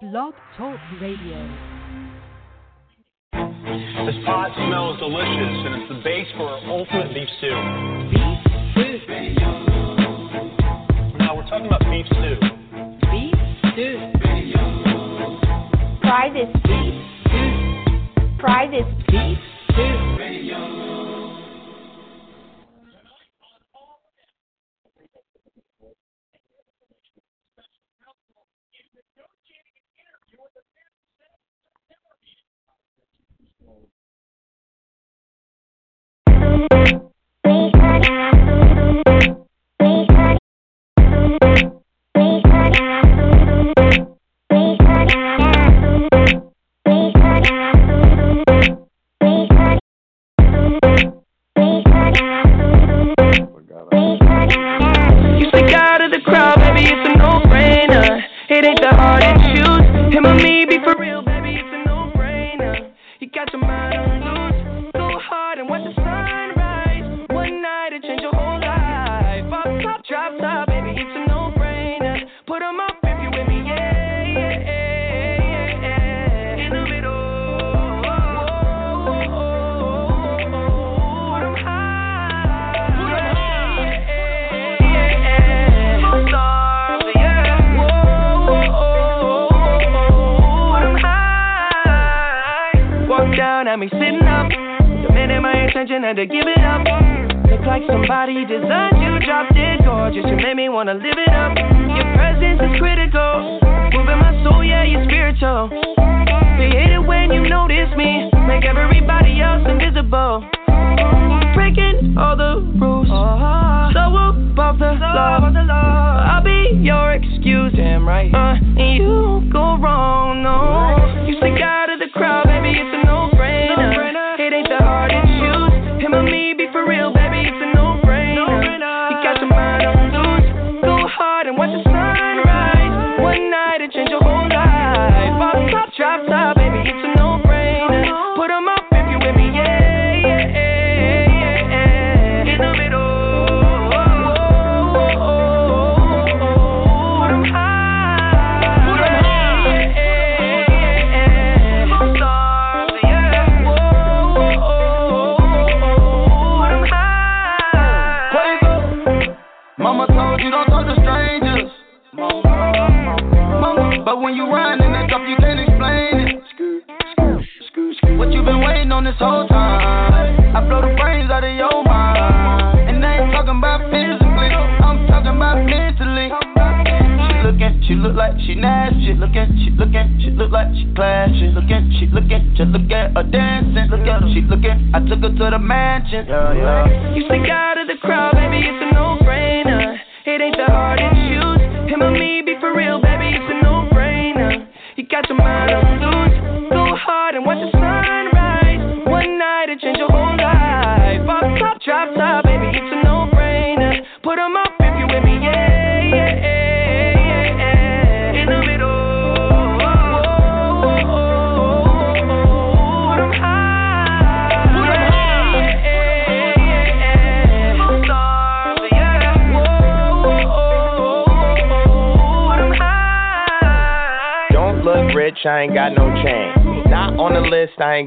Blog Talk Radio. This pot smells delicious, and it's the base for our ultimate beef stew. Beef stew. Now we're talking about beef stew. Beef stew. Try this beef stew. Try this beef stew.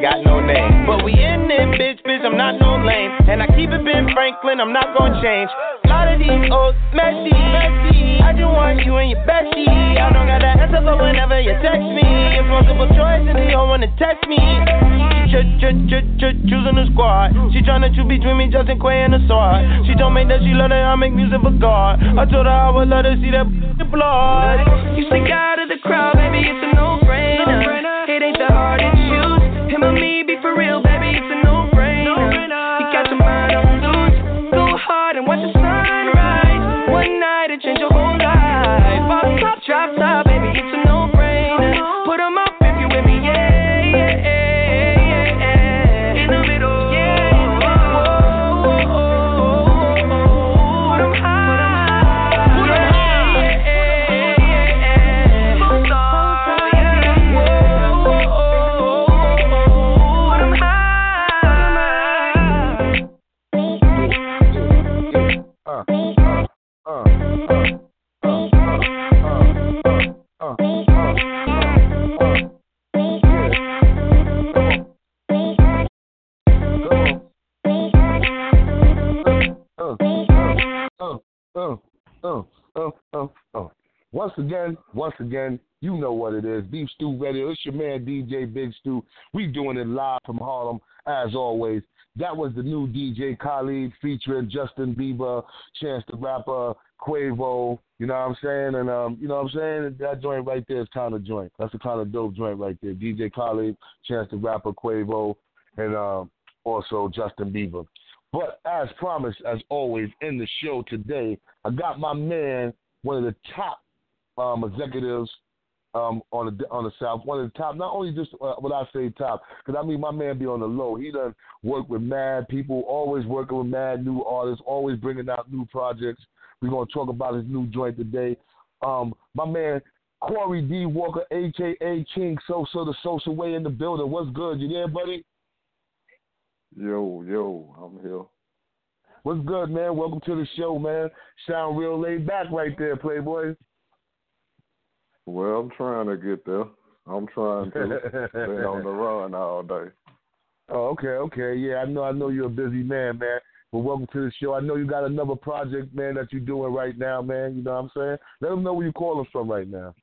got no name. But we in it, bitch, bitch, I'm not no lame. And I keep it Ben Franklin, I'm not gonna change. A lot of these old messy, messy. I just want you and your bestie. I don't got an answer for whenever you text me. It's multiple choices and they don't wanna text me. Choosing a squad. She tryna choose between me, Justin Quay, and a sword. She don't make that she love that I make music for God. I told her I would let her see that the blood. You stick out of the crowd, baby, it's a no-brainer. It ain't the hardest come me, be for real, baby, it's a no brainer. You got your mind on loose, go hard and watch the sunrise. One night change your whole life. Top. Again, you know what it is. Beef Stew Radio. It's your man DJ Big Stew. We doing it live from Harlem as always. That was the new DJ Khaled featuring Justin Bieber, Chance the Rapper, Quavo. You know what I'm saying? And um, you know what I'm saying? That joint right there is kind of joint. That's a kind of dope joint right there. DJ Khaled, Chance the Rapper, Quavo, and um, also Justin Bieber. But as promised, as always, in the show today, I got my man, one of the top um, executives um, on the on the South, one of the top. Not only just uh, when I say top, because I mean my man be on the low. He done work with mad people, always working with mad new artists, always bringing out new projects. We're gonna talk about his new joint today. Um, my man Cory D Walker, aka King Sossa, the social way in the building. What's good? You there, buddy? Yo, yo, I'm here. What's good, man? Welcome to the show, man. Sound real laid back right there, Playboy. Well, I'm trying to get there. I'm trying to stay on the run all day. Oh, okay, okay. Yeah, I know I know you're a busy man, man. But welcome to the show. I know you got another project, man, that you're doing right now, man. You know what I'm saying? Let them know where you're calling from right now.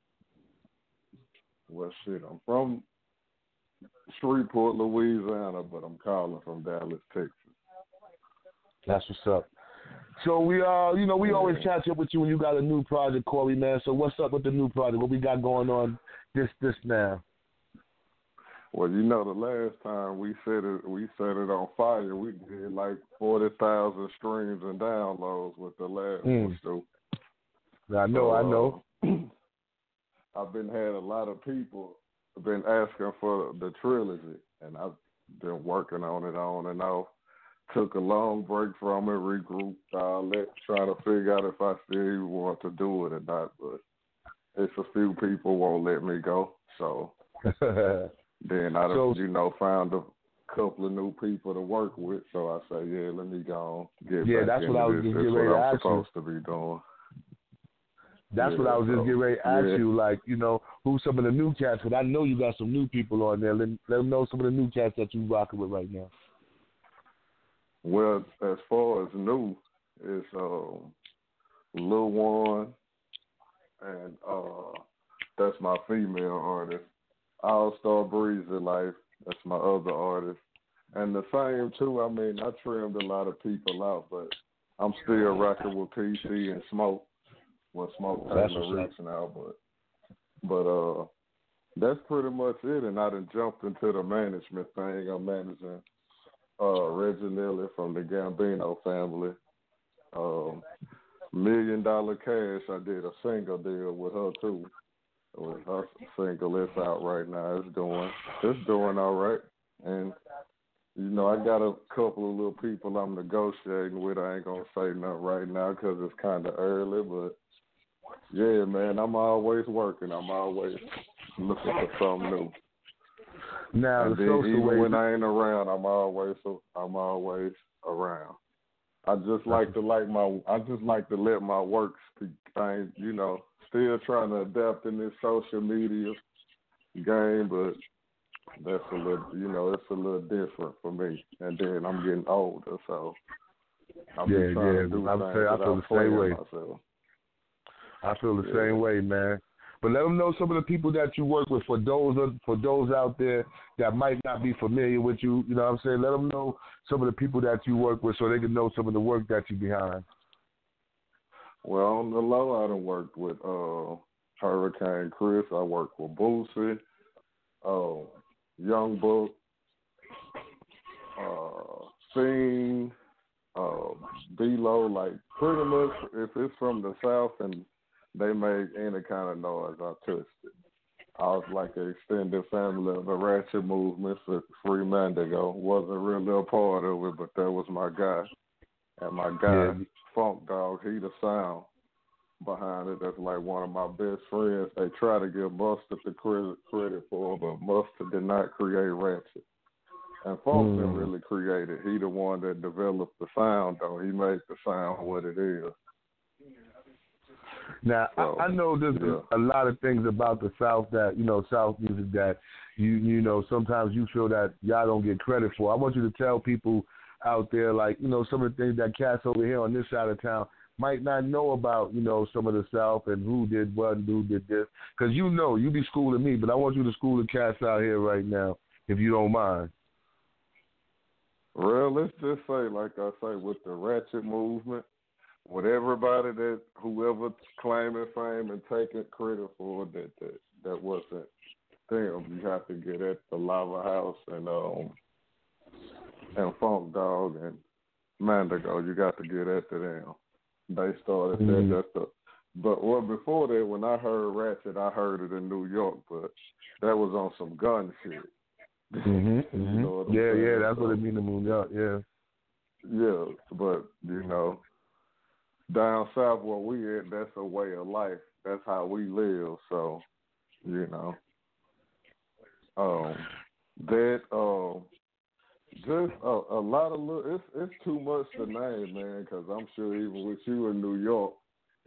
Well, shit, I'm from Shreveport, Louisiana, but I'm calling from Dallas, Texas. That's what's up. So we uh you know, we always catch up with you when you got a new project, Cory, man. So what's up with the new project? What we got going on this this now? Well, you know, the last time we set it, we set it on fire. We did like forty thousand streams and downloads with the last Mm. one. So I know, I know. uh, I've been had a lot of people been asking for the trilogy, and I've been working on it on and off. Took a long break from it, regrouped, all that, trying to figure out if I still want to do it or not. But it's a few people won't let me go, so then I, So- so, you know, found a couple of new people to work with. So I say, yeah, let me go get Yeah, that's what I was this. just getting ready to ask you. to be doing. That's what I was just getting ready to ask yeah. you, like, you know, who some of the new cats, because I know you got some new people on there. Let, let them know some of the new cats that you rocking with right now. Well, as far as new, it's um, Lil One, and uh, that's my female artist. All Star Breezy Life, that's my other artist. And the same too. I mean, I trimmed a lot of people out, but I'm still rocking with PC and Smoke. Well, Smoke That's what's Ricks now, but but uh, that's pretty much it. And I done jumped into the management thing. I'm managing uh, Reggie Nelly from the Gambino family. Um, Million Dollar Cash, I did a single deal with her too. With her single, it's out right now. It's doing, it's doing all right. And you know, I got a couple of little people I'm negotiating with. I ain't gonna say nothing right now 'cause it's kind of early, but yeah, man, I'm always working. I'm always looking for something new. Now, And the social even way. when I ain't around, I'm always I'm always around. I just like to like my I just like to let my work speak. I ain't you know still trying to adapt in this social media game, but that's a little you know it's a little different for me. And then I'm getting older, so I'm Yeah, just trying yeah, to do I'm saying- I feel the same way. myself. I feel the Yeah. same way, man. But let them know some of the people that you work with for those for those out there that might not be familiar with you. You know what I'm saying? Let them know some of the people that you work with so they can know some of the work that you're behind. Well, on the low, I done worked with uh, Hurricane Chris. I worked with Boosie, uh, Young Buck, uh, Scene, uh, D-Lo. Like, pretty much, if it's from the South and they make any kind of noise, I touched it. I was like an extended family of the Ratchet movement for Free Mandigo. Wasn't really a part of it, but that was my guy. And my guy, Yeah. Funk Dog, he the sound behind it. That's like one of my best friends. They try to give Mustard the credit, credit for it, but Mustard did not create Ratchet. And Funk didn't Mm. really create it. He the one that developed the sound, though. He made the sound what it is. Now So, I, I know there's yeah. a lot of things about the South that you know South music that you you know sometimes you feel that y'all don't get credit for. I want you to tell people out there like you know some of the things that cats over here on this side of town might not know about, you know, some of the South and who did what and who did this. Because you know, you be schooling me, but I want you to school the cats out here right now, if you don't mind. Well, let's just say, like I say, with the ratchet movement, with everybody that whoever claiming fame and taking credit for that that that wasn't them. You have to get at the Lava House and um and Funk Dog and Mandigo. You got to get at them. They started Mhm. that. That's the but well before that, when I heard Ratchet, I heard it in New York, but that was on some gun shit. Mm-hmm. You know what Yeah, yeah, saying? that's what So- it mean to move out. Yeah. Yeah, but you know, down south where we at, that's a way of life. That's how we live. So, you know, um, that um, just a, a lot of little. It's it's too much to name, man. Because I'm sure even with you in New York,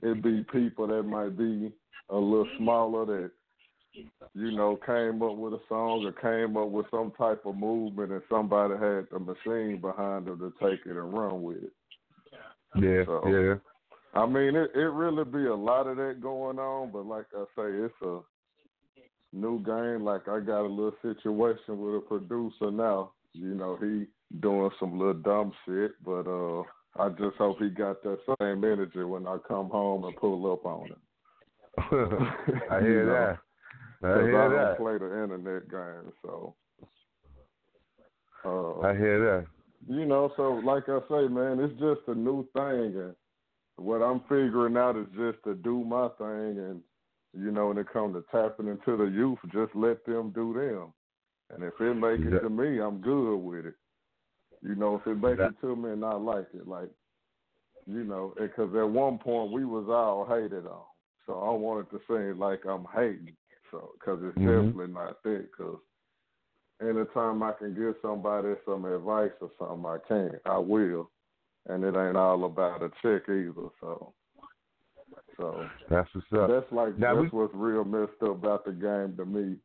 it'd be people that might be a little smaller that you know, came up with a song or came up with some type of movement and somebody had the machine behind them to take it and run with it. Yeah, So- yeah. I mean, it it really be a lot of that going on, but like I say, it's a new game. Like I got a little situation with a producer now. You know, he doing some little dumb shit, but uh I just hope he got that same energy when I come home and pull up on him. I hear that. I hear I don't that. play the internet game, so. Uh, I hear that. you know, so like I say, man, it's just a new thing, and what I'm figuring out is just to do my thing, and you know, when it comes to tapping into the youth, just let them do them, and if it make it to me, I'm good with it. You know, if it make it to me and I like it, like, you know, because at one point we was all hated on, so I wanted to say like I'm hating, so because it's Mhm. definitely not that, because anytime I can give somebody some advice or something, I can. I will. And it ain't all about a check either. So, so That's what's up. that's like Now that's we- what's real messed up about the game to me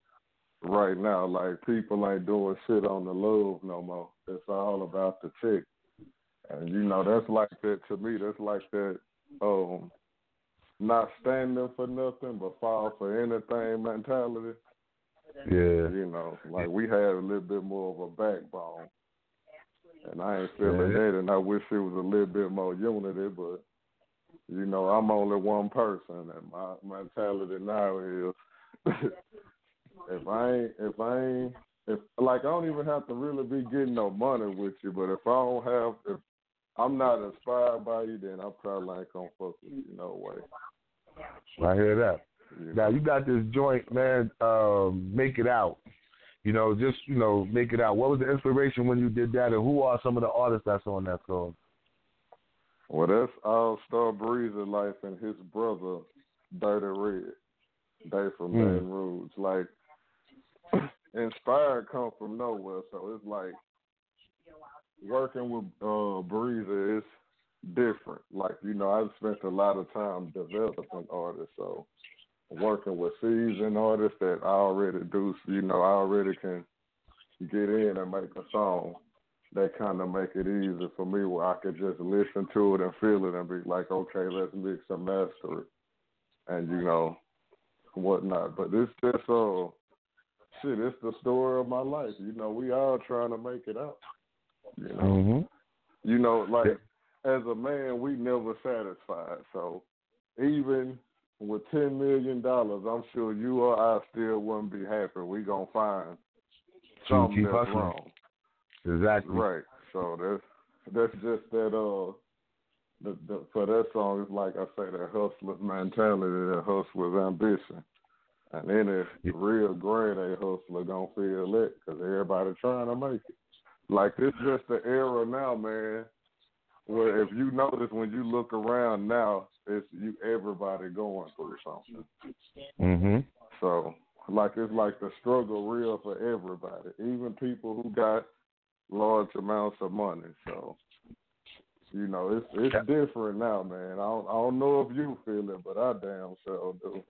right now. Like people ain't doing shit on the love no more. It's all about the check. And you know that's like that to me. That's like that. Um, not standing for nothing but fall for anything mentality. Yeah. You know, like we had a little bit more of a backbone. And I ain't feeling Yeah. that and I wish it was a little bit more unity, but you know, I'm only one person and my mentality now is if I ain't if I ain't if like I don't even have to really be getting no money with you, but if I don't have if I'm not inspired by you then I probably ain't gonna fuck with you no way. I hear that. You Now know? you got this joint, man. Um, make it out. You know, just you know, make it out. What was the inspiration when you did that, and who are some of the artists that's on that song? Well, that's All Star Breezy Life and his brother, Dirty Red. They from Hmm. Baton Rouge. Like, inspired come from nowhere. So it's like working with uh, Breezy is different. Like, you know, I've spent a lot of time developing artists. So working with seasoned artists that I already do, you know, I already can get in and make a song that kind of make it easy for me where I could just listen to it and feel it and be like, okay, let's mix and master it, and you know, whatnot. But it's just uh, shit, it's the story of my life. You know, we all trying to make it out. You know, Mm-hmm. you know, like as a man, we never satisfied. So even with ten million dollars, I'm sure you or I still wouldn't be happy. We gonna find something keep that's hustling. wrong. Exactly. Right. So that's that's just that uh the, the for that song it's like I say that hustler's mentality, that hustler's ambition. And then if real grade A hustler gonna feel it because everybody trying to make it. Like this just the era now, man. Where if you notice when you look around now, it's you everybody going through something. Mm-hmm. So like it's like the struggle real for everybody, even people who got large amounts of money. So you know it's it's different now, man. I don't I don't know if you feel it, but I damn sure do.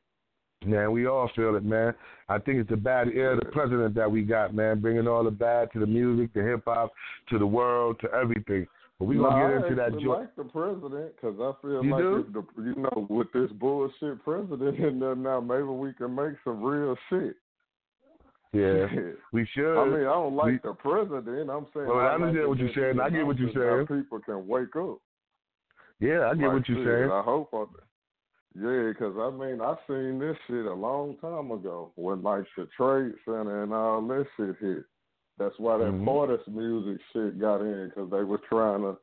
Man, we all feel it, man. I think it's the bad air of the president that we got, man, bringing all the bad to the music, to hip hop, to the world, to everything. But we gonna nah, get into I that joint. like the president because I feel You like do? if the you know with this bullshit president in there now, maybe we can make some real shit. Yeah, we should. I mean, I don't like We- the president. I'm saying. Well, I like understand the what you're saying. I get what you're saying. People can wake up. yeah, I get Like, what you're shit, saying. I hope I. Yeah, because I mean, I seen this shit a long time ago when like the trade center and all this shit hit. That's why that Mhm. Fortis music shit got in because they was trying to,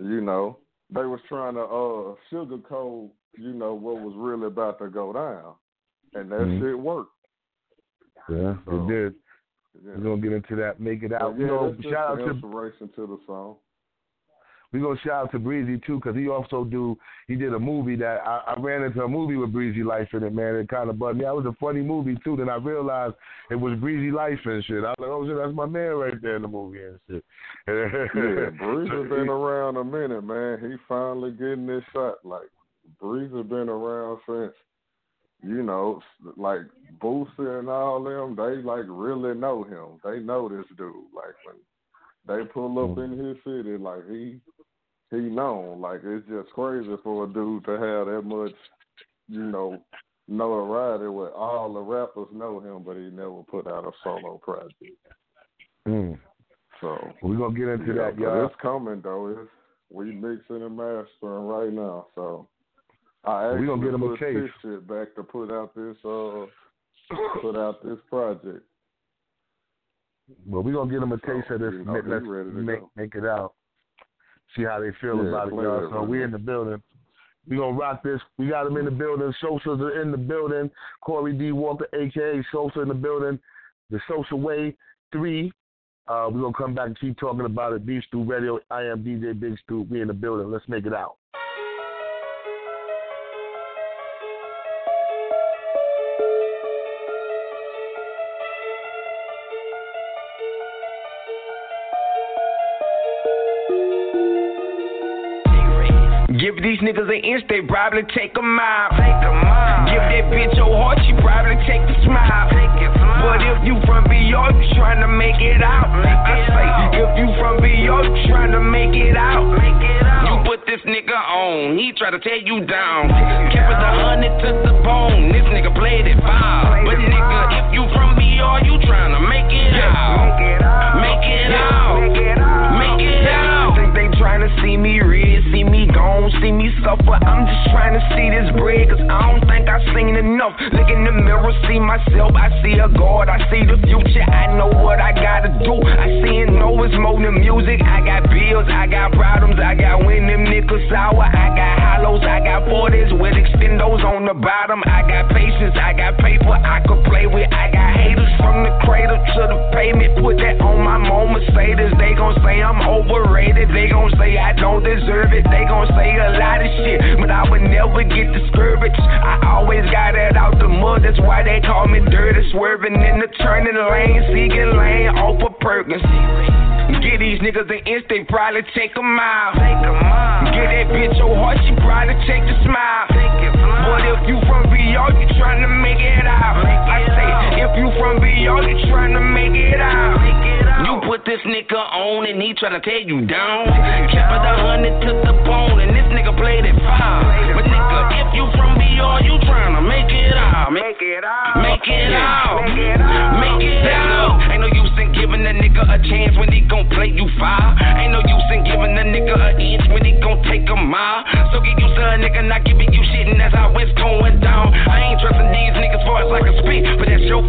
you know, they was trying to uh sugarcoat, you know, what was really about to go down, and that Mhm. shit worked. Yeah, So, it did. Yeah. We're gonna get into that. Make it out. But you yeah, know, shout out the to inspiration to the song. We gonna shout out to Breezy too, cause he also do he did a movie that I, I ran into a movie with Breezy Life in it, man. It kind of bugged me. That was a funny movie too. Then I realized it was Breezy Life and shit. I was like, oh shit, that's my man right there in the movie and shit. Yeah, has been around a minute, man. He finally getting this shot. Like Breeze has been around since, you know, like Boosie and all them. They like really know him. They know this dude. Like when they pull up in his city, like he he known. Like it's just crazy for a dude to have that much, you know, notoriety where all the rappers know him, but he never put out a solo project. Mm. So We're gonna get into yeah, that, y'all. it's coming though. It's we mixing and mastering right now. So I actually We gonna get him a case. back to put out this uh put out this project. Well, we're gonna get them a So, taste of this. you know, Let- he Let's make go. make it out. See how they feel Yeah, about it, y'all. So we in the building. We gonna rock this. We got them in the building. Socials are in the building. Cory D. Walker, aka Sossa, in the building. The Social Way Three. Uh, we're gonna come back and keep talking about it. Beef Stew Radio. I am DJ Big Stew. We in the building. Let's make it out. Give these niggas an inch, they probably take a mile. Give that bitch your heart, she probably take the smile. But if you from BR, you trying to make it out. I say, if you from BR, you trying to make it out. You put this nigga on, he try to tear you down. Kept it a hundred to the bone, this nigga played it foul. But nigga, if you from BR, you trying to make it out. Make it out. Make it out. Think they trying to see me red, see me gone, see me suffer. I'm just trying to see this bread, cause I don't think I've seen enough. Look in the mirror, see myself, I see a God, I see the future, I know what I gotta do. I see and know it's more than music. I got bills, I got problems, I got when them nickels sour, I got hollows, I got 40s with extendos on the bottom. I got patience, I got paper I could play with. I got haters from the cradle to the pavement. Put that on my mom Mercedes. They gon' say I'm overrated. They gon' say I don't deserve it. They gon' say a lot of shit, but I would never get discouraged. I always got it out the mud. That's why they call me dirty. Swerving in the turning lane, seeking lane off of Perkins. Get these niggas an inch, they probably take a mile. Get that bitch your heart, she probably take the smile. But if you from BR, you tryna make it out. I say, if you from BR, you tryna make it out. You put this nigga on and he tryna tear you down. Kept it a hundred to the bone and this nigga played it foul. But nigga, if you from BR, you tryna make it out. Make it out. Make it out. Make it out. Ain't no use in giving a nigga a chance when he gon' play you foul. Ain't no use in giving a nigga an inch when he gon' take a mile. So get used to a nigga not giving you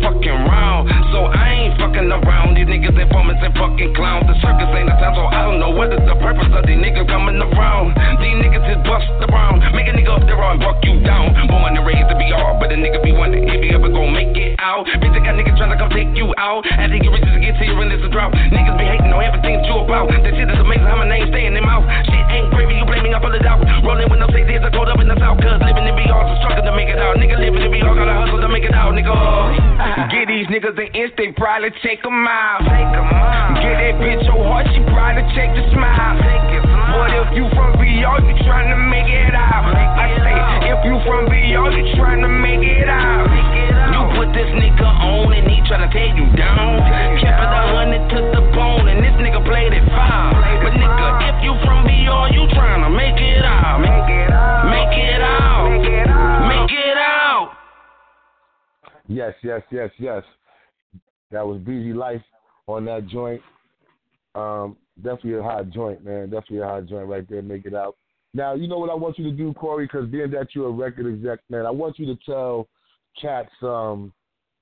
fucking round. So I ain't fucking around. These niggas informants and fucking clowns. The circus ain't a time, so I don't know what is the purpose of these niggas coming around. These niggas is bust around. Make a nigga up there and buck you down. Born and raised to be hard, but a nigga be wondering if he ever gon' make it out. Bitch, I got niggas tryna come take you out. After you riches to get to you and it's a drought. Niggas be hating on everything that you about. That shit is amazing how my name stay in their mouth. Shit ain't gravy, you blaming, I pull it out. Rolling with no safety, it's a cold up in the south. Cause living in BR, so struggle to make it out. Nigga living in BR, gotta hustle to make it out, nigga. Get these niggas an inch, they probably take a mile. Get that bitch your heart, she probably take take the smile. But if you from BR, you tryna make it out. I say, if you from BR, you tryna make it out. You put this nigga on and he tryna take you down. Kept it a hundred to the bone and this nigga played it foul. But nigga, if you from BR, you tryna make it out. Make it out. Make it out. Make it out. Yes, yes, yes, yes. That was Breezy Life on that joint. Um, definitely a hot joint, man. Definitely a hot joint right there. Make it out. Now, you know what I want you to do, Cory, because being that you're a record exec, man, I want you to tell cats um,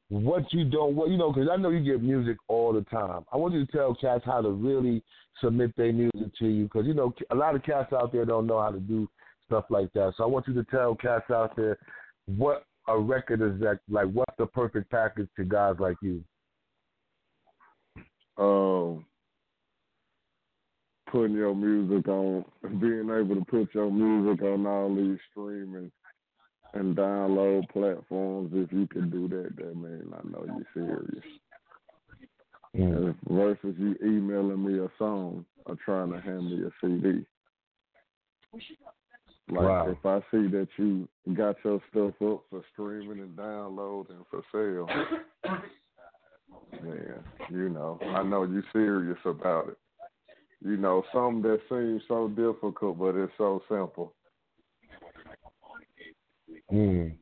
what you don't, what you know, because I know you get music all the time. I want you to tell cats how to really submit their music to you, because you know a lot of cats out there don't know how to do stuff like that. So I want you to tell cats out there what a record exec like. What's the perfect package to guys like you? Um, putting your music on, being able to put your music on all these streaming and download platforms. If you can do that, that means I know you're serious. Mm. Versus you emailing me a song or trying to hand me a CD. Like Wow. if I see that you got your stuff up for streaming and download and for sale, man, you know, I know you're serious about it. You know, something that seems so difficult, but it's so simple. Mm.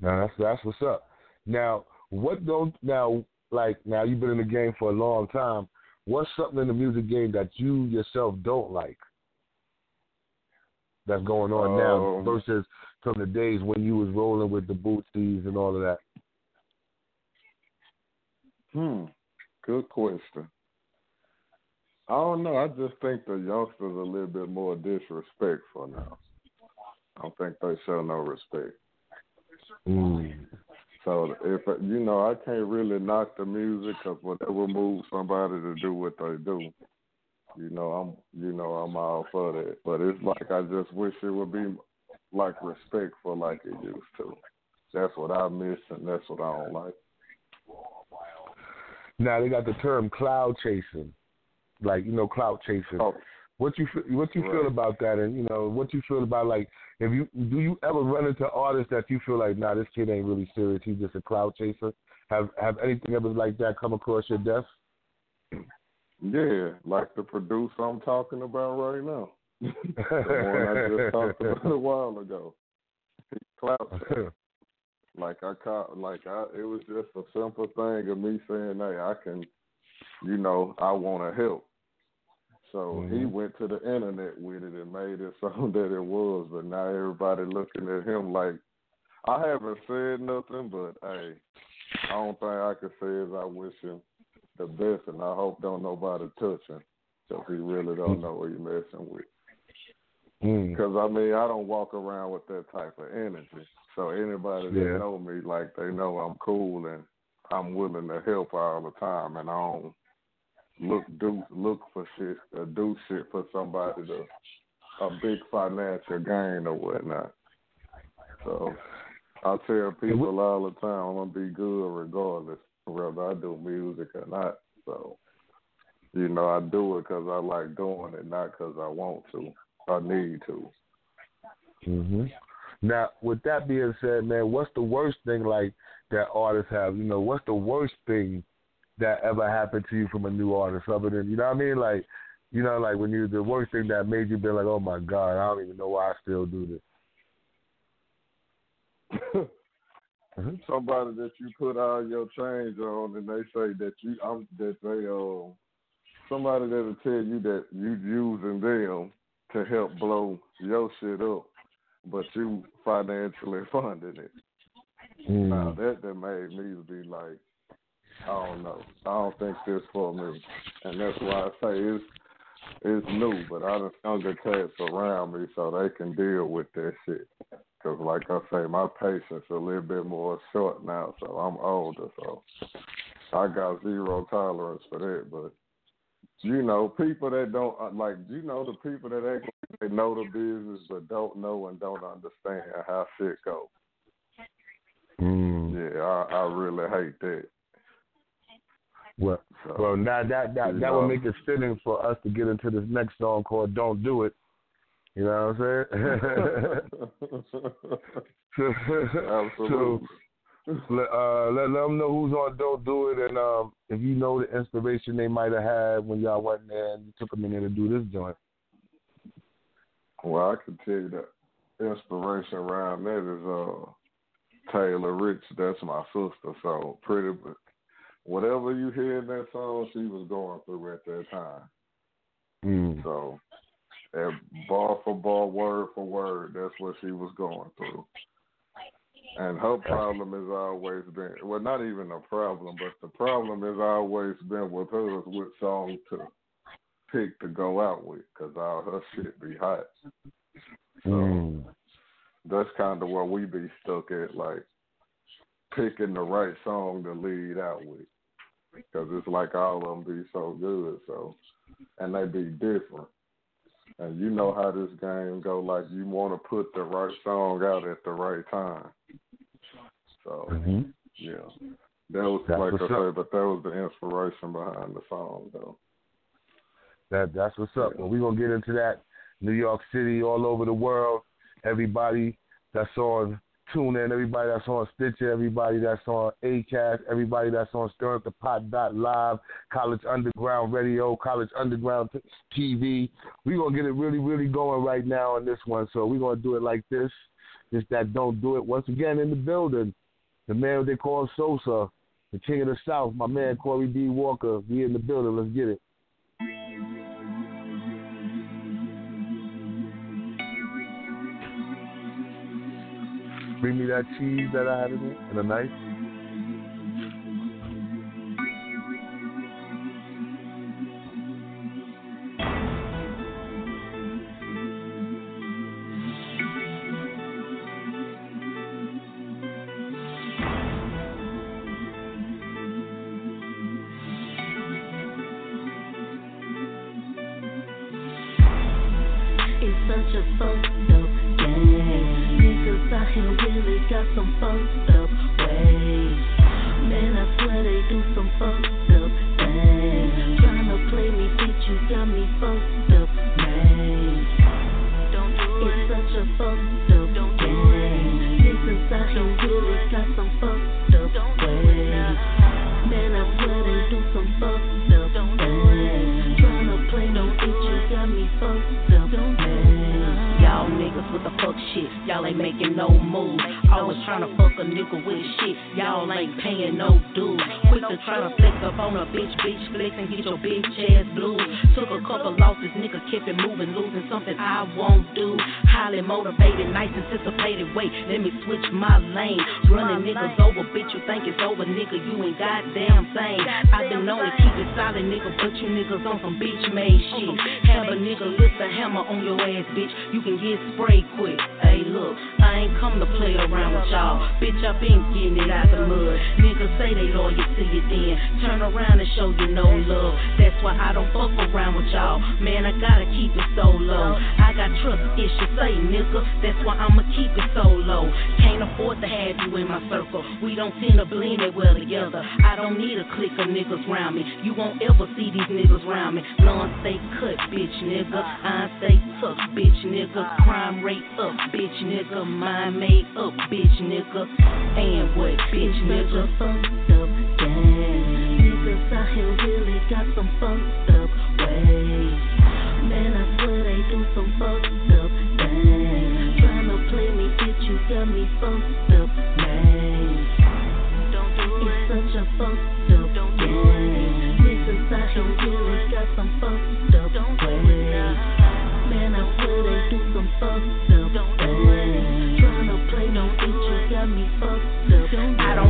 Now that's that's what's up. Now, what don't now like now you've been in the game for a long time. What's something in the music game that you yourself don't like that's going on now Um, versus from the days when you was rolling with the Boosies and all of that? Hmm. Good question. I don't know. I just think the youngsters are a little bit more disrespectful now. I don't think they show no respect. Mm. So if you know, I can't really knock the music because whatever moves somebody to do what they do, you know, I'm you know I'm all for that. But it's like I just wish it would be like respectful like it used to. That's what I miss and that's what I don't like. Now they got the term cloud chasing, like you know cloud chasing. Oh, What you what you feel about that, and you know what you feel about like if you do you ever run into artists that you feel like nah this kid ain't really serious he's just a cloud chaser. Have have anything ever like that come across your desk? yeah, like the producer I'm talking about right now. the one I just talked about a while ago. Clout Like I caught, like I, it was just a simple thing of me saying, "Hey, I can, you know, I want to help." So he Mhm. went to the internet with it and made it so that it was. But now everybody looking at him like, I haven't said nothing, but hey, I don't think I can say is I wish him the best, and I hope don't nobody touch him, because he really don't know what he's messing with. Mm. Because I mean, I don't walk around with that type of energy. So anybody that know me, like they know I'm cool and I'm willing to help all the time, and I don't look do look for shit or do shit for somebody to a big financial gain or whatnot. So I tell people all the time I'm gonna be good regardless, whether I do music or not. So you know, I do it because I like doing it, not because I want to. I need to. hmm Now, with that being said, man, what's the worst thing like that artists have? You know, what's the worst thing that ever happened to you from a new artist, other than you know what I mean? Like, you know, like when you the worst thing that made you be like, oh my god, I don't even know why I still do this. Mhm. Somebody that you put all your change on, and they say that you, I'm that they, uh, somebody that'll tell you that you using them to help blow your shit up, but you financially funding it. Mm. Now that that made me be like, I don't know, I don't think this for me, and that's why I say it's it's new, but I done younger cats around me so they can deal with that shit. Cause like I say, my patience a little bit more short now, so I'm older, so I got zero tolerance for that. But you know, people that don't uh, like, you know, the people that act like they know the business but don't know and don't understand how shit goes. Mm. Yeah, I, I really hate that. Well, So, well, now that that that would make it fitting for us to get into this next song called "Don't Do It." You know what I'm saying? so, Absolutely. let, uh, let let them know who's on "Don't Do It" and um, if you know the inspiration they might have had when y'all went there and you took in there to do this joint. Well, I can tell you the inspiration around that is uh Taylor Rich, that's my sister. So pretty much whatever you hear in that song, she was going through at that time. Mm. So, and bar for bar, word for word, that's what she was going through. And her problem has always been well, not even a problem, but the problem has always been with her is what song to pick to go out with, because all her shit be hot. So Mm. that's kind of where we be stuck at, like picking the right song to lead out with, because it's like all of them be so good, so and they be different. And you know how this game go, like you want to put the right song out at the right time. So hmm yeah, that was That's like I said, but that was the inspiration behind the song, though. That that's what's up. Well, we're gonna get into that. New York City, all over the world. Everybody that's on TuneIn, everybody that's on Stitcher, everybody that's on Acast, everybody that's on Stir Up the Pot dot live, College Underground Radio, College Underground TV. We're gonna get it really, really going right now on this one. So we're gonna do it like this. Just that don't do it. Once again in the building. The man they call Sossa, the king of the South, my man Cory D. Walker. We in the building. Let's get it. Bring me that cheese that I had in it and a knife. On some bitch made shit. Have a nigga lift a hammer on your ass, bitch, you can get sprayed quick. Hey, look, I ain't come to play around with y'all. Bitch, I been getting it out the mud. Say they loyal to you then. Turn around and show you no love. That's why I don't fuck around with y'all. Man, I gotta keep it so low. I got trust issues, say nigga. That's why I'ma keep it so low. Can't afford to have you in my circle. We don't tend to blend it well together. I don't need a clique of niggas round me. You won't ever see these niggas round me. None stay cut, bitch nigga. I stay tough, bitch nigga. Crime rate up, bitch nigga. Mind made up, bitch nigga. And what, bitch nigga? Up. Niggas out here really got some fucked up ways. Man, I swear they do some fucked up things. Tryna play me, bitch, you got me fucked up, man. It's such a fucked up game. Niggas out here really got some fucked up ways. Man, I swear they do some fucked up things. Tryna play bitch, you got me fucked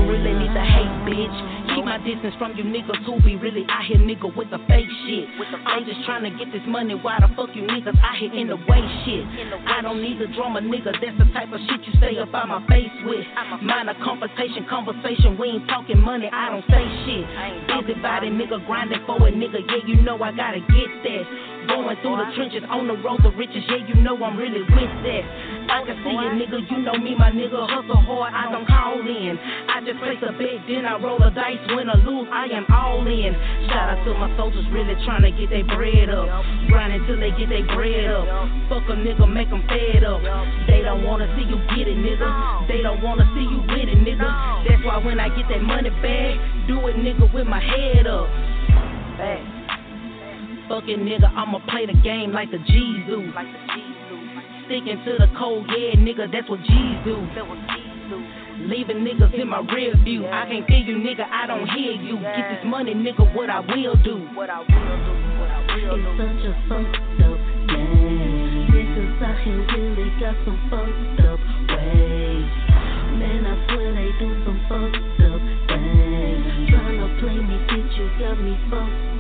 don't really need to hate, bitch. Keep my distance from you niggas who be really out here, nigga, with the fake shit. I'm just trying to get this money. Why the fuck you niggas out here in the way shit? I don't need the drama, nigga. That's the type of shit you stay up by my face with. Mind a confrontation, conversation. We ain't talking money. I don't say shit. Busy Busybody, nigga, grinding for a nigga. Yeah, you know I gotta get that. Going through the trenches on the road to riches. Yeah, you know I'm really with that. I can see it, nigga. You know me, my nigga. Hustle hard. I don't call in. I just place a bet, then I roll a dice. Win or lose, I am all in. Shout out to my soldiers really trying to get their bread up. Grinding till they get their bread up. Fuck a nigga, make them fed up. They don't wanna see you get it, nigga. They don't wanna see you with it, nigga. That's why when I get that money back, do it, nigga, with my head up. Hey. Fucking nigga, I'ma play the game like the G's do. Sticking to the cold, yeah, nigga, that's what G's do. Leaving niggas in my rear view. I can't feel you, nigga. I don't hear you. Get this money, nigga. What I will do. What I will do. What I will do. It's such a fucked up game. Niggas out here really got some fucked up ways. Man, I swear they do some fucked up things. Tryna play me, bitch, you got me fucked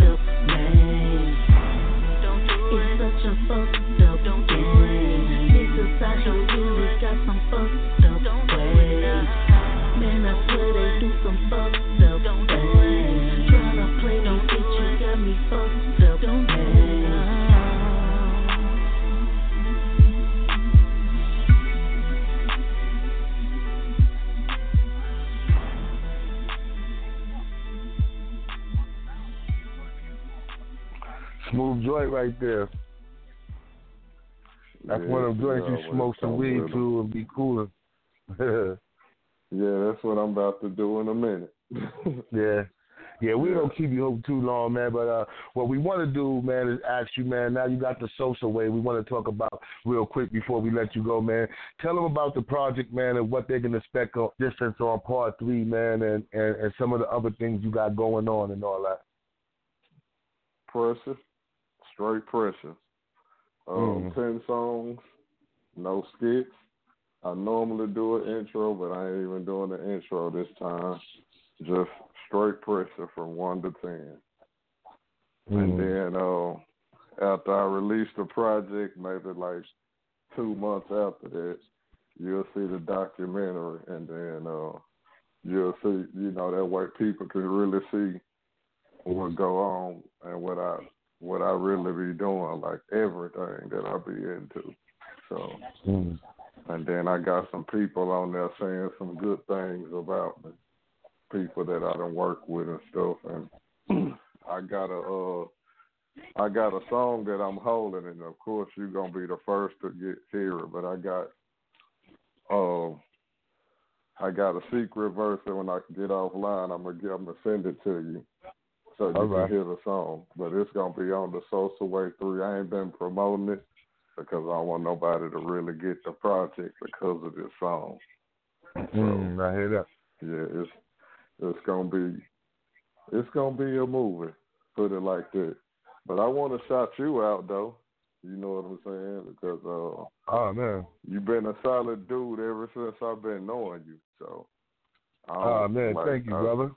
right there. That's Yeah, one of them joints yeah, you smoke some weed to and be cooler. Yeah, that's what I'm about to do in a minute. yeah. Yeah, we don't keep you hope too long, man. But uh, what we want to do, man, is ask you, man. Now you got the social way. We want to talk about real quick before we let you go, man. Tell them about the project, man, and what they can expect on distance on part three, man, and, and and some of the other things you got going on and all that. pressure, straight pressure. Um, Mm. Ten songs, no skits. I normally do an intro, but I ain't even doing the intro this time. Just straight pressure from one to ten. And Mm. then uh, after I release the project, maybe like two months after that, you'll see the documentary, and then uh, you'll see, you know, that way people can really see what go on and what I what I really be doing, like everything that I be into. So, Mm. and then I got some people on there saying some good things about me, people that I don't work with and stuff. And I got a uh, I got a song that I'm holding, and of course you're gonna be the first to get hear it. But I got uh, I got a secret verse that when I get offline, I'm gonna get, I'm gonna send it to you so you right. can hear the song. But it's gonna be on the Social Way Three. I ain't been promoting it because I don't want nobody to really get the project because of this song. Mm, I hear that. Yeah, it's it's gonna be it's gonna be a movie. Put it like that. But I want to shout you out though. You know what I'm saying? Because uh, Oh man. you've been a solid dude ever since I've been knowing you. So. Don't- Oh man, like, thank you, I- brother.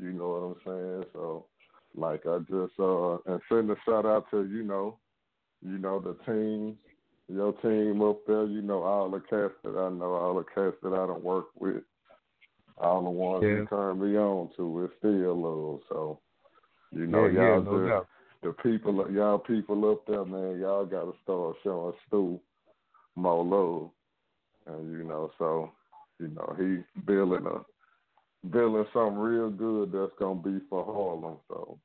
You know what I'm saying? So, like, I just uh, and send a shout out to you know, you know the team, your team up there. You know all the cats that I know, all the cats that I don't work with, all the ones Yeah. you turn me on to. It's still love. So, you know, yeah, yeah, y'all no just the people, y'all people up there, man. Y'all got to start showing Stu more love, and you know, so you know he building a building something real good that's gonna be for Harlem. So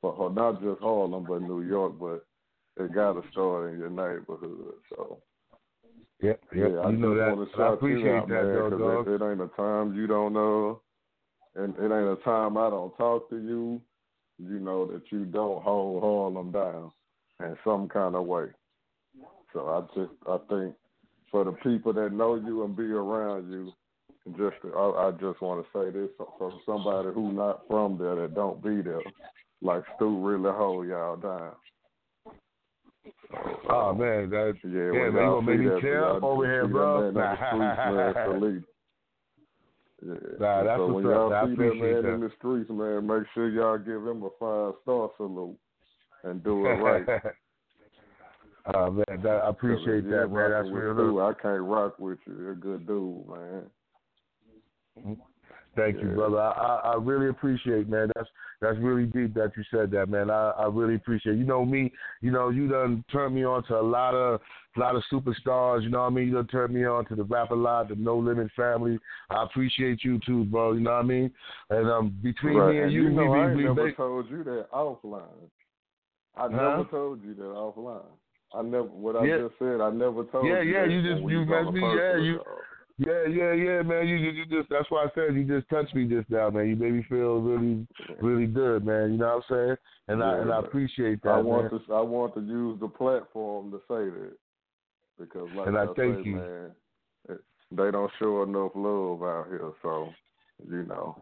for not just Harlem, but New York, but it got to start in your neighborhood. So Yeah, yeah, yeah, I you know that. I appreciate out, that, man, though, 'cause dog. it, it ain't a time you don't know, and it ain't a time I don't talk to you. You know that you don't hold Harlem down in some kind of way. So I just I think for the people that know you and be around you, just I, I just want to say this from somebody who not from there that don't be there, like Stu really hold y'all down. Oh man, that Yeah, yeah, man, you gonna make me tear up over here, bro. That man in the streets, man. Yeah. Nah, that's so when y'all see that man that. in the streets, man, make sure y'all give him a five star salute and do it right. oh man, that, I appreciate that, man. That's real. I can't rock with you. You're a good dude, man. Thank you, brother. I, I I really appreciate, man. That's that's really deep that you said that, man. I I really appreciate. You know me. You know you done turned me on to a lot of a lot of superstars. You know what I mean. You done turned me on to the Rap a Lot, the No Limit family. I appreciate you too, bro. You know what I mean. And um, between right. me and, and you, you know we, I we, never make- told you that offline. I Huh? never told you that offline. I never what I Yeah. just said. I never told Yeah, you. yeah, you just- you messed me, yeah, you- call. Yeah, yeah, yeah, man. You, you you just that's why I said you just touched me just now, man. You made me feel really, really good, man. You know what I'm saying? And I and I appreciate that, I want man. to I want to use the platform to say that because like And I I thank say, you. man, they don't show enough love out here. So, you know,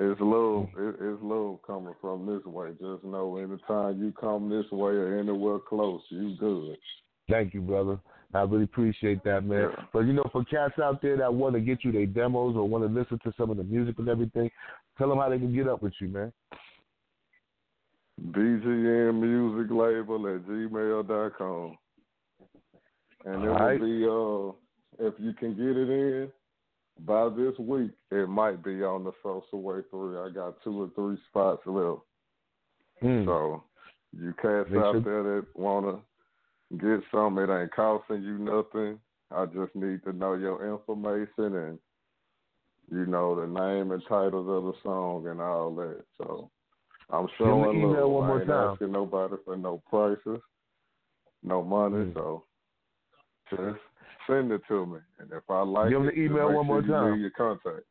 it's love. It, it's love coming from this way. Just know, anytime you come this way or anywhere close, you good. Thank you, brother. I really appreciate that, man. Yeah. But you know, for cats out there that want to get you their demos or want to listen to some of the music and everything, tell them how they can get up with you, man. BGM Music Label at gmail.com. And it right. will be, uh, if you can get it in by this week, it might be on the Social Way 3. I got two or three spots left. Mm. So you cats Make out sure- there that want to get some, it ain't costing you nothing. I just need to know your information and, you know, the name and titles of the song and all that. So I'm Give 'em the showing email love. one more I ain't time. asking nobody for no prices, no money. Mm. So just send it to me. And if I like Give it, the email one more you time. Mm-hmm. your contact.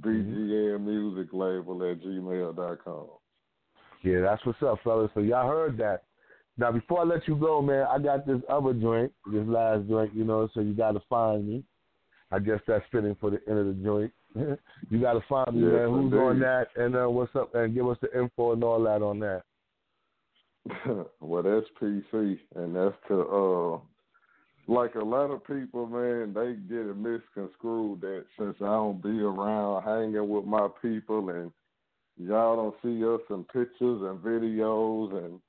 BGM Music Label at gmail.com. Yeah, that's what's up, fellas. So y'all heard that. Now, before I let you go, man, I got this other joint, this last joint, you know, so you got to find me. I guess that's fitting for the end of the joint. you got to find me, Yes, man. Who's on that, and uh, what's up, and give us the info and all that on that. well, that's PC, and that's to uh, like a lot of people, man, they get it misconstrued that since I don't be around hanging with my people, and y'all don't see us in pictures and videos and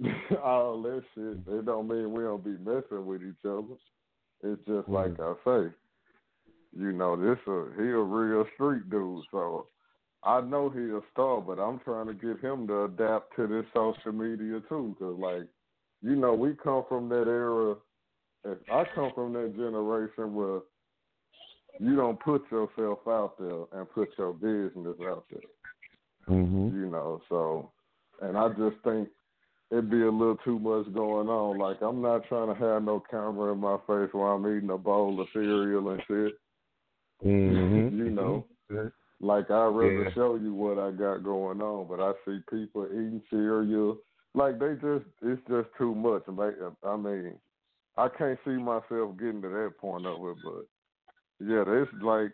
all that shit, it don't mean we don't be messing with each other. It's just like I say, you know, this a he a real street dude, so I know he a star, but I'm trying to get him to adapt to this social media too, because like, you know, we come from that era. If I come from that generation where you don't put yourself out there and put your business out there, Mm-hmm. you know. So, and I just think it'd be a little too much going on. Like, I'm not trying to have no camera in my face while I'm eating a bowl of cereal and shit. Mm-hmm. you know. Like I'd rather Yeah. show you what I got going on, but I see people eating cereal. Like they just, it's just too much. I mean, I can't see myself getting to that point of it, but yeah, it's like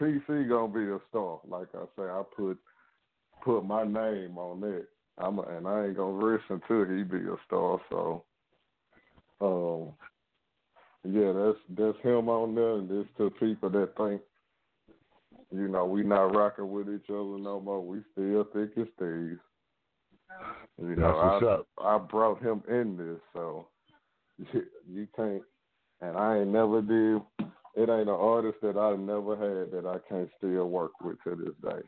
PC gonna be a star. Like I say, I put put my name on that. I'm a, and I ain't gonna rest until he be a star. So, um, yeah, that's that's him on there, and it's to people that think you know, we not rocking with each other no more. We still thick as thieves. You know, That's I. I brought him in this, so you, you can't. And I ain't never did. It ain't an artist that I never had that I can't still work with to this day.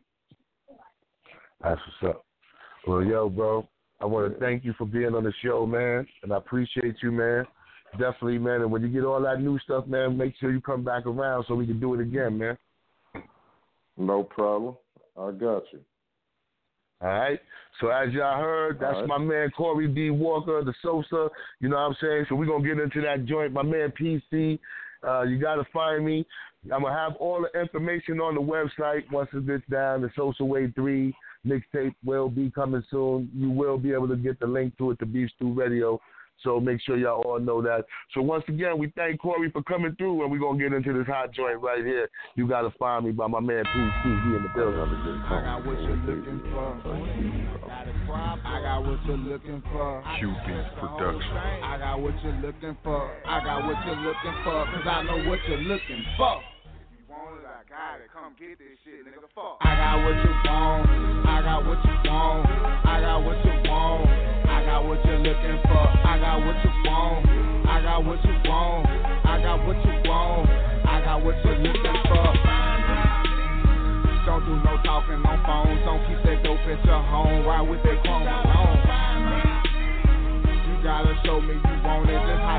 That's what's up. Well, yo, bro, I want to thank you for being on the show, man, and I appreciate you, man. Definitely, man. And when you get all that new stuff, man, make sure you come back around so we can do it again, man. No problem. I got you. All right. So as y'all heard, that's right. my man Cory D. Walker, the Sossa. You know what I'm saying? So we're gonna get into that joint. My man PC. Uh, you gotta find me. I'm gonna have all the information on the website once it gets down. The Social Way Three mixtape will be coming soon. You will be able to get the link to it to Beef Stew Radio. So make sure y'all all know that. So once again, we thank Cory for coming through, and we're gonna get into this hot joint right here. You gotta find me by my man PC. He in the building. I got what you're looking for. I got what you're looking for. QB Production. I got what you're looking for. I got what you're looking for. Cause I know what you're looking for. Got it. Come get this shit, nigga. Fuck. I got what you want. I got what you want. I got what you want. I got what you're looking for. I got what you want. I got what you want. I got what you want. I got what you're looking for. Don't do no talking on phones. Don't keep that dope at your home. Ride with that chrome alone. You gotta show me you want it. Just how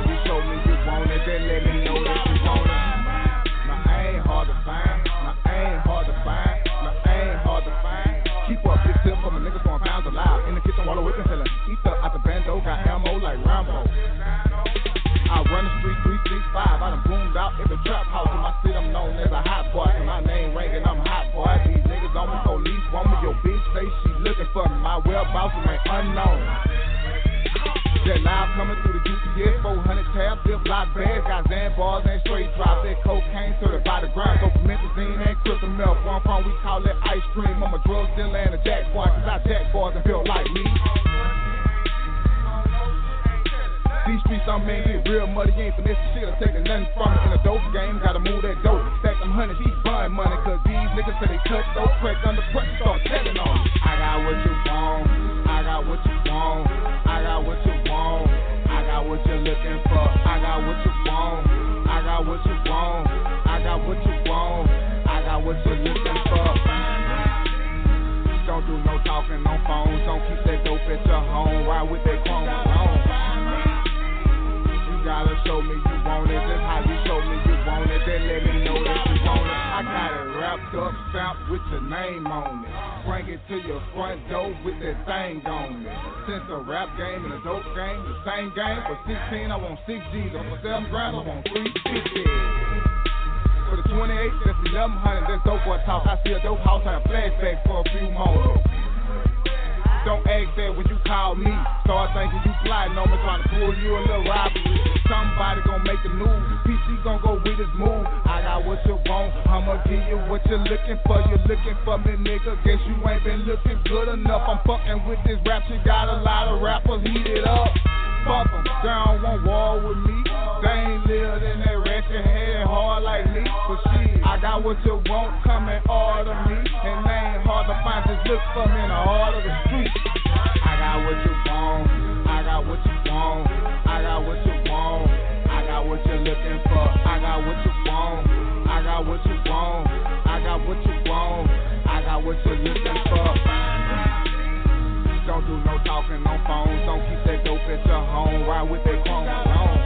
on phones. Don't keep that dope at your home. Ride with that chrome alone.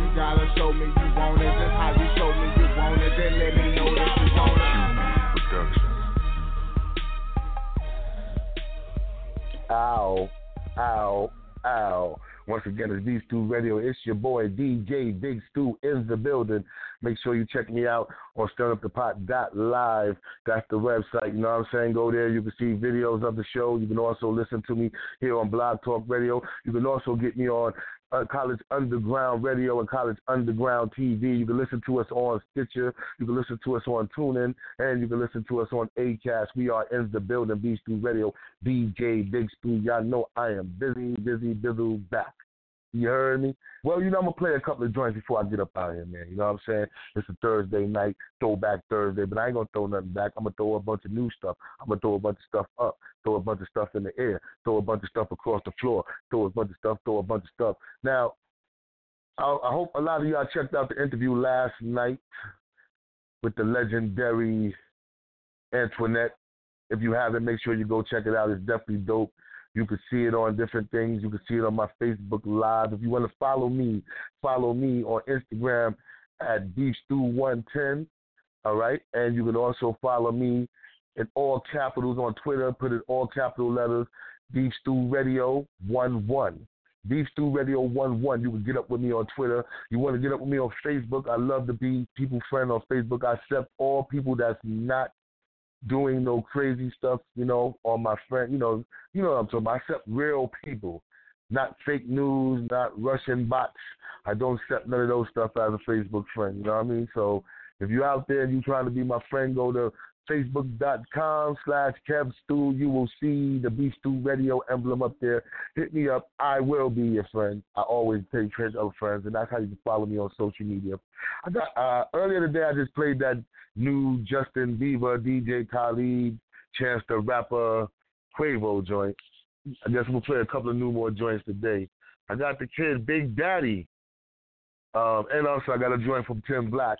You gotta show me you want it. Just how you show me you want it. Then let me know that you want it. Production. Ow, ow, ow. Once again, it's Beef Stew Radio. It's your boy DJ Big Stew in the building. Make sure you check me out on stirrupthepot.live. That's the website. You know what I'm saying? Go there. You can see videos of the show. You can also listen to me here on Blog Talk Radio. You can also get me on uh, College Underground Radio and College Underground TV. You can listen to us on Stitcher. You can listen to us on TuneIn, and you can listen to us on Acast. We are in the building, Beef Stew Radio, DJ Big Stew. Y'all know I am busy, busy, busy back. You heard me? Well, you know, I'm going to play a couple of joints before I get up out of here, man. You know what I'm saying? It's a Thursday night, throwback Thursday, but I ain't going to throw nothing back. I'm going to throw a bunch of new stuff. I'm going to throw a bunch of stuff up, throw a bunch of stuff in the air, throw a bunch of stuff across the floor, throw a bunch of stuff, throw a bunch of stuff. Now, I, I hope a lot of y'all checked out the interview last night with the legendary Antoinette. If you haven't, make sure you go check it out. It's definitely dope. You can see it on different things. You can see it on my Facebook Live. If you want to follow me, follow me on Instagram at beefstew110. All right, and you can also follow me in all capitals on Twitter. Put it all capital letters. Beef Radio one one. Beef Stew Radio one one. You can get up with me on Twitter. You want to get up with me on Facebook. I love to be people friend on Facebook. I accept all people that's not doing no crazy stuff, you know, on my friend, you know, you know what I'm talking about. I accept real people, not fake news, not Russian bots. I don't accept none of those stuff as a Facebook friend. You know what I mean? So if you're out there and you're trying to be my friend, go to facebook.com slash kevstew. You will see the Beef Stew Radio emblem up there. Hit me up. I will be your friend. I always take care of friends, and that's how you can follow me on social media. I got uh, earlier today. I just played that new Justin Bieber, DJ Khaled, Chance the Rapper, Quavo joint. I guess we'll play a couple of new more joints today. I got the kid Big Daddy, um, and also I got a joint from Tim Black.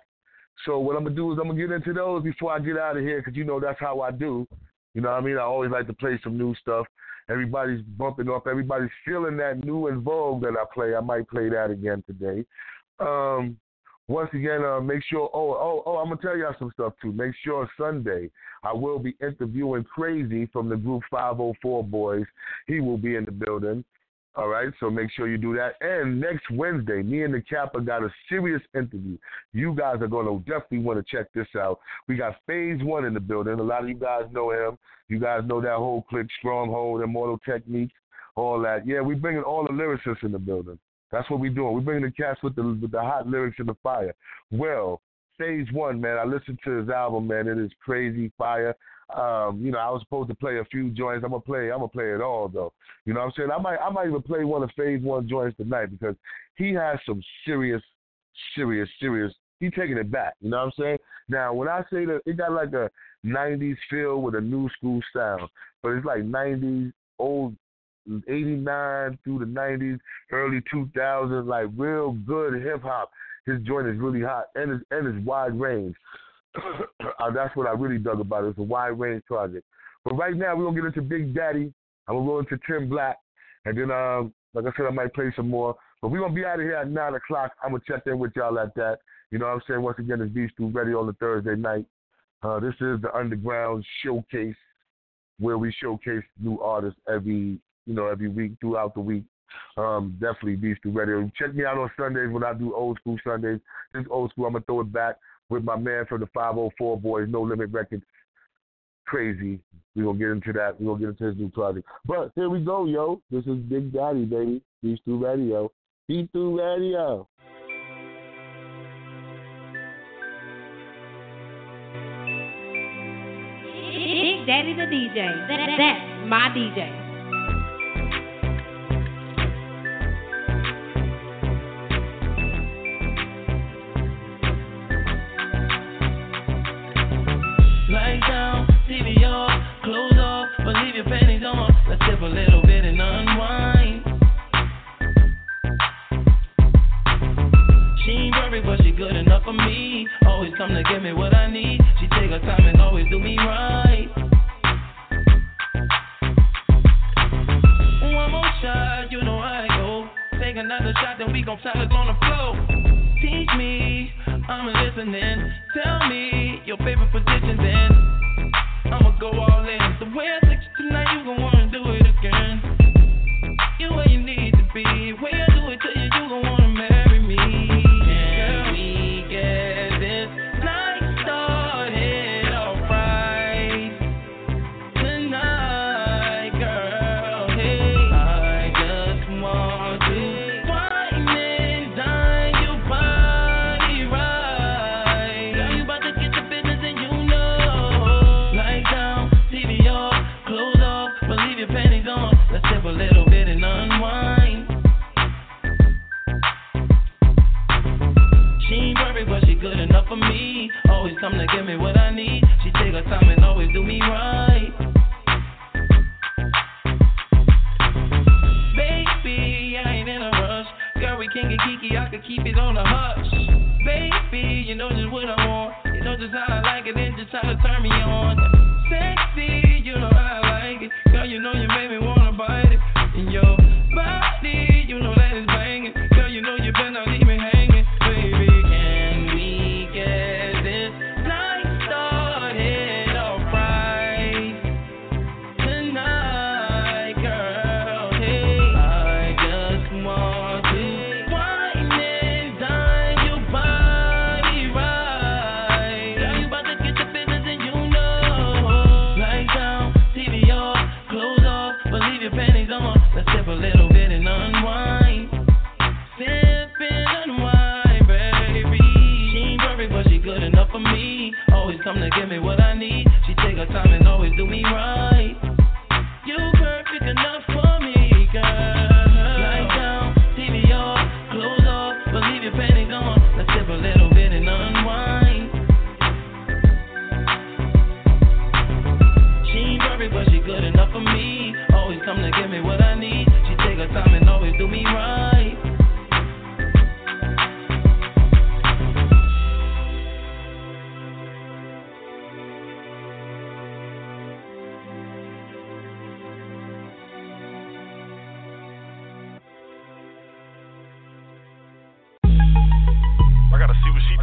So what I'm gonna do is I'm gonna get into those before I get out of here, because you know that's how I do. You know what I mean? I always like to play some new stuff. Everybody's bumping up. Everybody's feeling that new and vogue that I play. I might play that again today. Um, once again, uh, make sure. Oh, oh, oh! I'm gonna tell y'all some stuff too. Make sure Sunday I will be interviewing Crazy from the group 504 Boys. He will be in the building. All right, so make sure you do that. And next Wednesday, me and the Kappa got a serious interview. You guys are going to definitely want to check this out. We got Phase One in the building. A lot of you guys know him. You guys know that whole clique, Stronghold, Immortal Techniques. all that. Yeah, we bringing all the lyricists in the building. That's what we're doing. We're bringing the cats with the with the hot lyrics in the fire. Well, Phase One, man. I listened to his album, man. It is crazy fire. Um, you know, I was supposed to play a few joints. I'm gonna play. I'm gonna play it all though. You know what I'm saying? I might. I might even play one of Phase One joints tonight because he has some serious, serious, serious. He's taking it back. You know what I'm saying? Now, when I say that, it got like a '90s feel with a new school sound, but it's like '90s old 89 through the 90s, early 2000s, like real good hip hop. His joint is really hot and it's, and it's wide range. uh, that's what I really dug about it. It's a wide range project. But right now, we're to get into Big Daddy. I'm to go into Tim Black. And then, um, like I said, I might play some more. But we're to be out of here at 9 o'clock. I'm to check in with y'all at that. You know what I'm saying? Once again, it's Beef Stew Ready on the Thursday night. Uh, this is the Underground Showcase where we showcase new artists every you know, every week throughout the week. Um, definitely Beef Stew Radio. Check me out on Sundays when I do old school Sundays. This old school, I'm gonna throw it back with my man from the 504 Boys, No Limit Records. Crazy. We're gonna get into that. We're gonna get into his new project. But here we go, yo. This is Big Daddy, baby. Beef Stew Radio. Beef Stew Radio. Daddy the DJ. That, that's my DJ. Let's sip a little bit and unwind. She ain't perfect, but she good enough for me. Always come to give me what I need. She take her time and always do me right. One more shot, you know it go. Take another shot, then we gon' on the floor. Teach me, I'm listening. Tell me your favorite position, then I'ma go all in. The way I took you tonight, you gon' wanna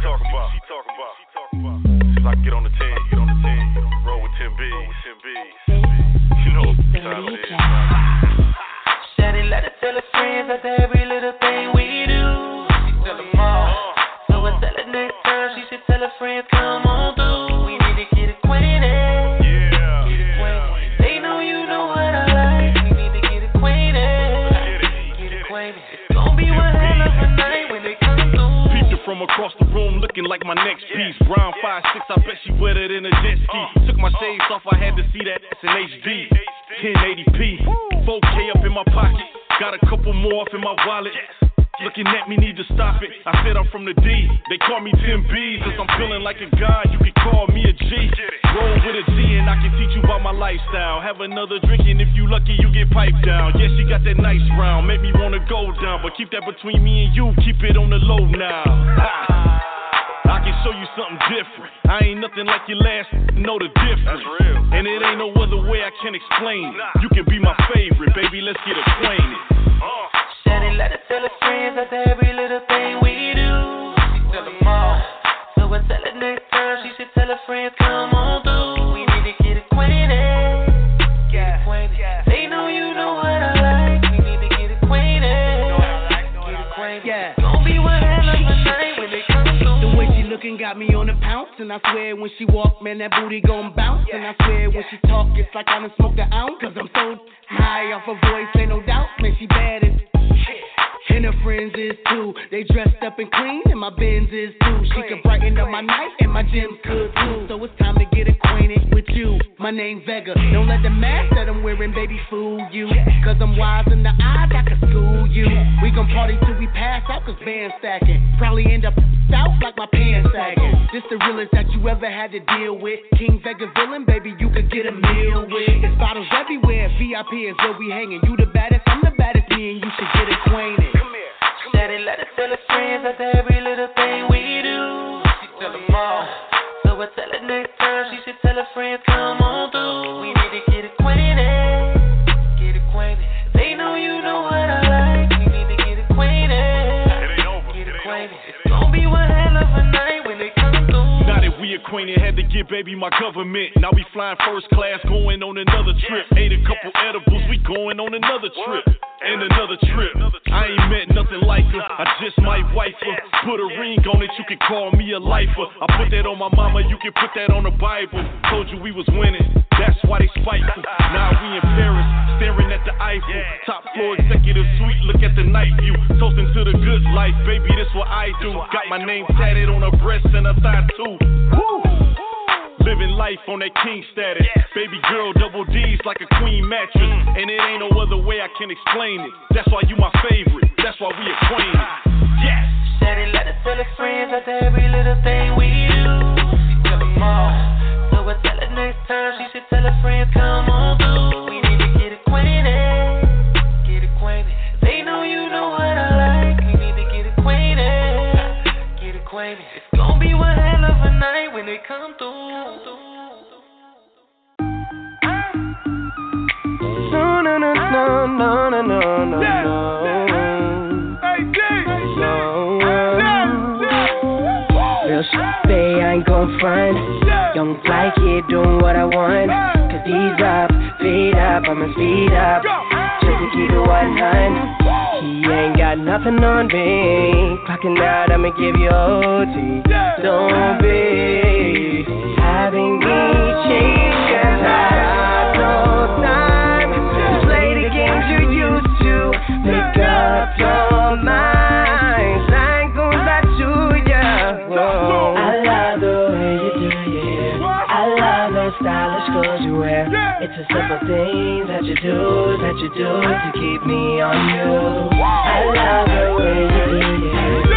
talking about. She talking about. If I get on the team. Dressed up and clean, and my Benz is too. She can brighten up my night, and my gems could too. So it's time to get acquainted with you. My name Vega. Don't let the mask that I'm wearing, baby, fool you. Cause I'm wise in the eyes, I can school you. We gon' party till we pass out, cause band stacking. Probably end up south like my pants sagging. This the realest that you ever had to deal with. King Vega villain, baby, you could get a meal with. There's bottles everywhere, VIP is where we hanging. You the baddest, I'm the baddest, me and you should get acquainted. Daddy let her tell her friends that every little thing we do. She tell oh, them all. So I tell her next time she should tell her friends come on through. We need to get acquainted. Acquainted, had to get baby my government. Now we flying first class, going on another trip. Ate a couple edibles, we going on another trip. And another trip. I ain't met nothing like her. I just might wife her. Put a ring on it, you can call me a lifer. I put that on my mama, you can put that on the Bible. Told you we was winning, that's why they spiteful. Now we in Paris, staring at the Eiffel. Top floor executive suite, look at the night view. Toasting to the good life, baby, this what I do. Got my name tatted on her breast and her thigh too. Woo! Living life on that king status. Baby girl, double D's like a queen mattress. And it ain't no other way I can explain it. That's why you my favorite. That's why we acquainted. Yes. Daddy let her tell friends that every little thing we do. She tell them all next time she should tell her friends, come on through. We need to get acquainted. Get acquainted. They know you know what I like. We need to get acquainted. Get acquainted. It's gonna be one hell of a night when they come through. No, no, no, no, no, no, no, no. no. Real shit, babe, I ain't gon' front Young like kid doing what I want. Cause he's up, feet up, I'ma speed up. Just to keep it 100. He ain't got nothing on me. Clocking out, I'ma give you OT. Don't be having me chasing I no time to play the games you used to. Make up your mind. Clothes you wear. It's the simple things that you do, that you do to keep me on you. I love the way you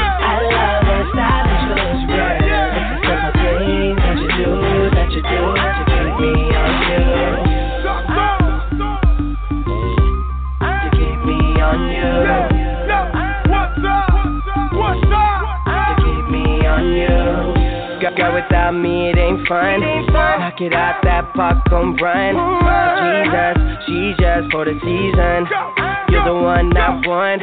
Girl, without me it ain't fun. Knock it out, that park gon' run. Jesus, she's just for the season. You're the one I want.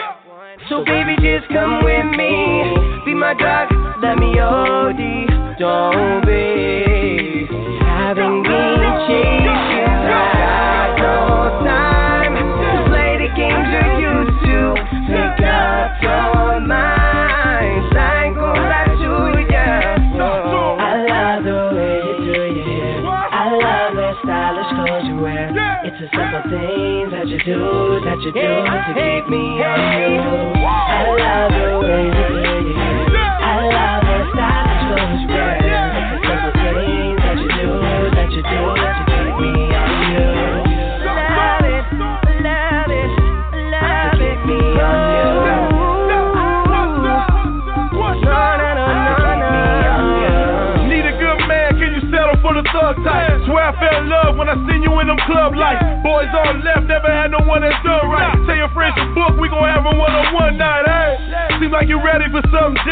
So baby, just come with me. Be my drug, let me OD. Don't be having me chasing. I got no time to play the games you're used to. Make up your mind. Things that you do, that you do to keep me on you. I love the way you for something